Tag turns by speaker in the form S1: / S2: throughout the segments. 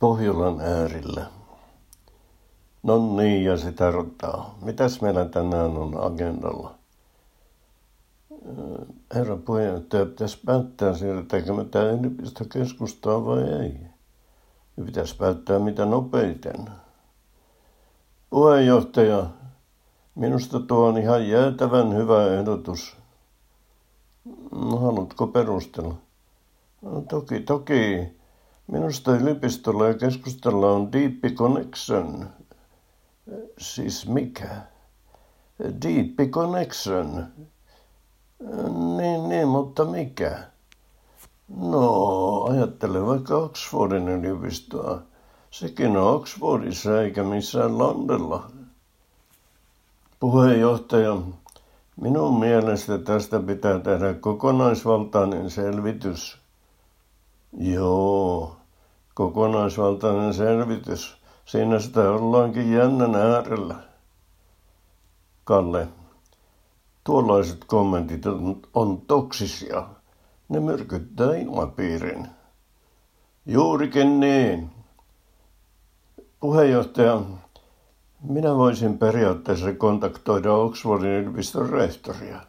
S1: Pohjolan äärillä. No niin, ja se tarkoittaa. Mitäs meillä tänään on agendalla? Herra puheenjohtaja, pitäisi päättää siirretäänkö me tämä yliopistokeskustaa vai ei. Ja pitäisi päättää mitä nopeiten. Puheenjohtaja, minusta tuo on ihan jäätävän hyvä ehdotus. No, haluatko perustella? No, toki, toki. Minusta yliopistolla ja keskustella on deep connection. Siis mikä? Deep connection. Niin, niin, mutta mikä? No, ajattele vaikka Oxfordin yliopistoa. Sekin on Oxfordissa eikä missään Londella. Puheenjohtaja, minun mielestä tästä pitää tehdä kokonaisvaltainen selvitys. Joo, kokonaisvaltainen selvitys. Siinä sitä ollaankin jännän äärellä. Kalle, tuollaiset kommentit on, on toksisia. Ne myrkyttää ilmapiirin. Juurikin niin. Puheenjohtaja, minä voisin periaatteessa kontaktoida Oxfordin yliopiston rehtoria.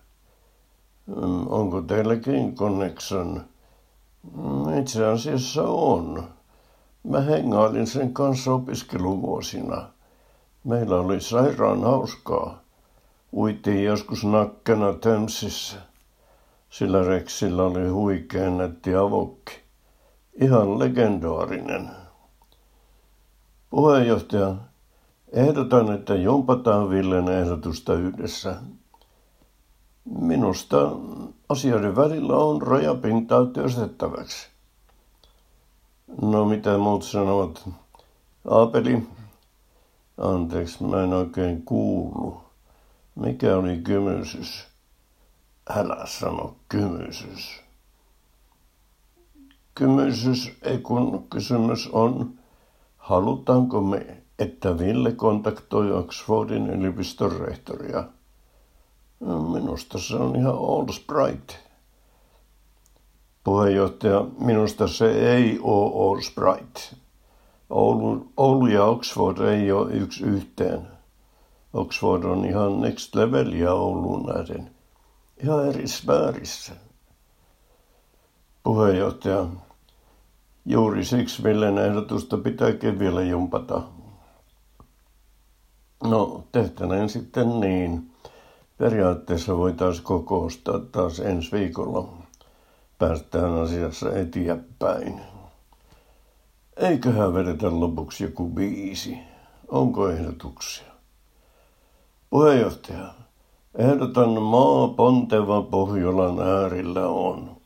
S1: Mm, onko teilläkin connection? Mm, itse asiassa on. Mä hengailin sen kanssa opiskeluvuosina. Meillä oli sairaan hauskaa. Uitiin joskus nakkena Tömsissä. Sillä Rexillä oli huikea nätti avokki. Ihan legendaarinen. Puheenjohtaja, ehdotan, että jumpataan Villen ehdotusta yhdessä. Minusta asioiden välillä on rajapintaa työstettäväksi. No mitä muut sanovat? Aapeli? Anteeksi, mä en oikein kuulu. Mikä oli kymysys? Älä sano kymysys. Kymysys, ei kun kysymys on, halutaanko me, että Ville kontaktoi Oxfordin yliopiston rehtoria? No, minusta se on ihan old sprite. Puheenjohtaja, minusta se ei ole Old Sprite. Oulu, Oulu ja Oxford ei ole yksi yhteen. Oxford on ihan next level ja Ouluun nähden. Ihan eri sfäärissä. Puheenjohtaja, juuri siksi Villen ehdotusta pitääkin vielä jumpata. No, tehtäneen sitten niin. Periaatteessa voitaisiin kokoustaa taas ensi viikolla päästään asiassa eteenpäin. Eiköhän vedetä lopuksi joku biisi. Onko ehdotuksia? Puheenjohtaja, ehdotan maa ponteva Pohjolan äärillä on.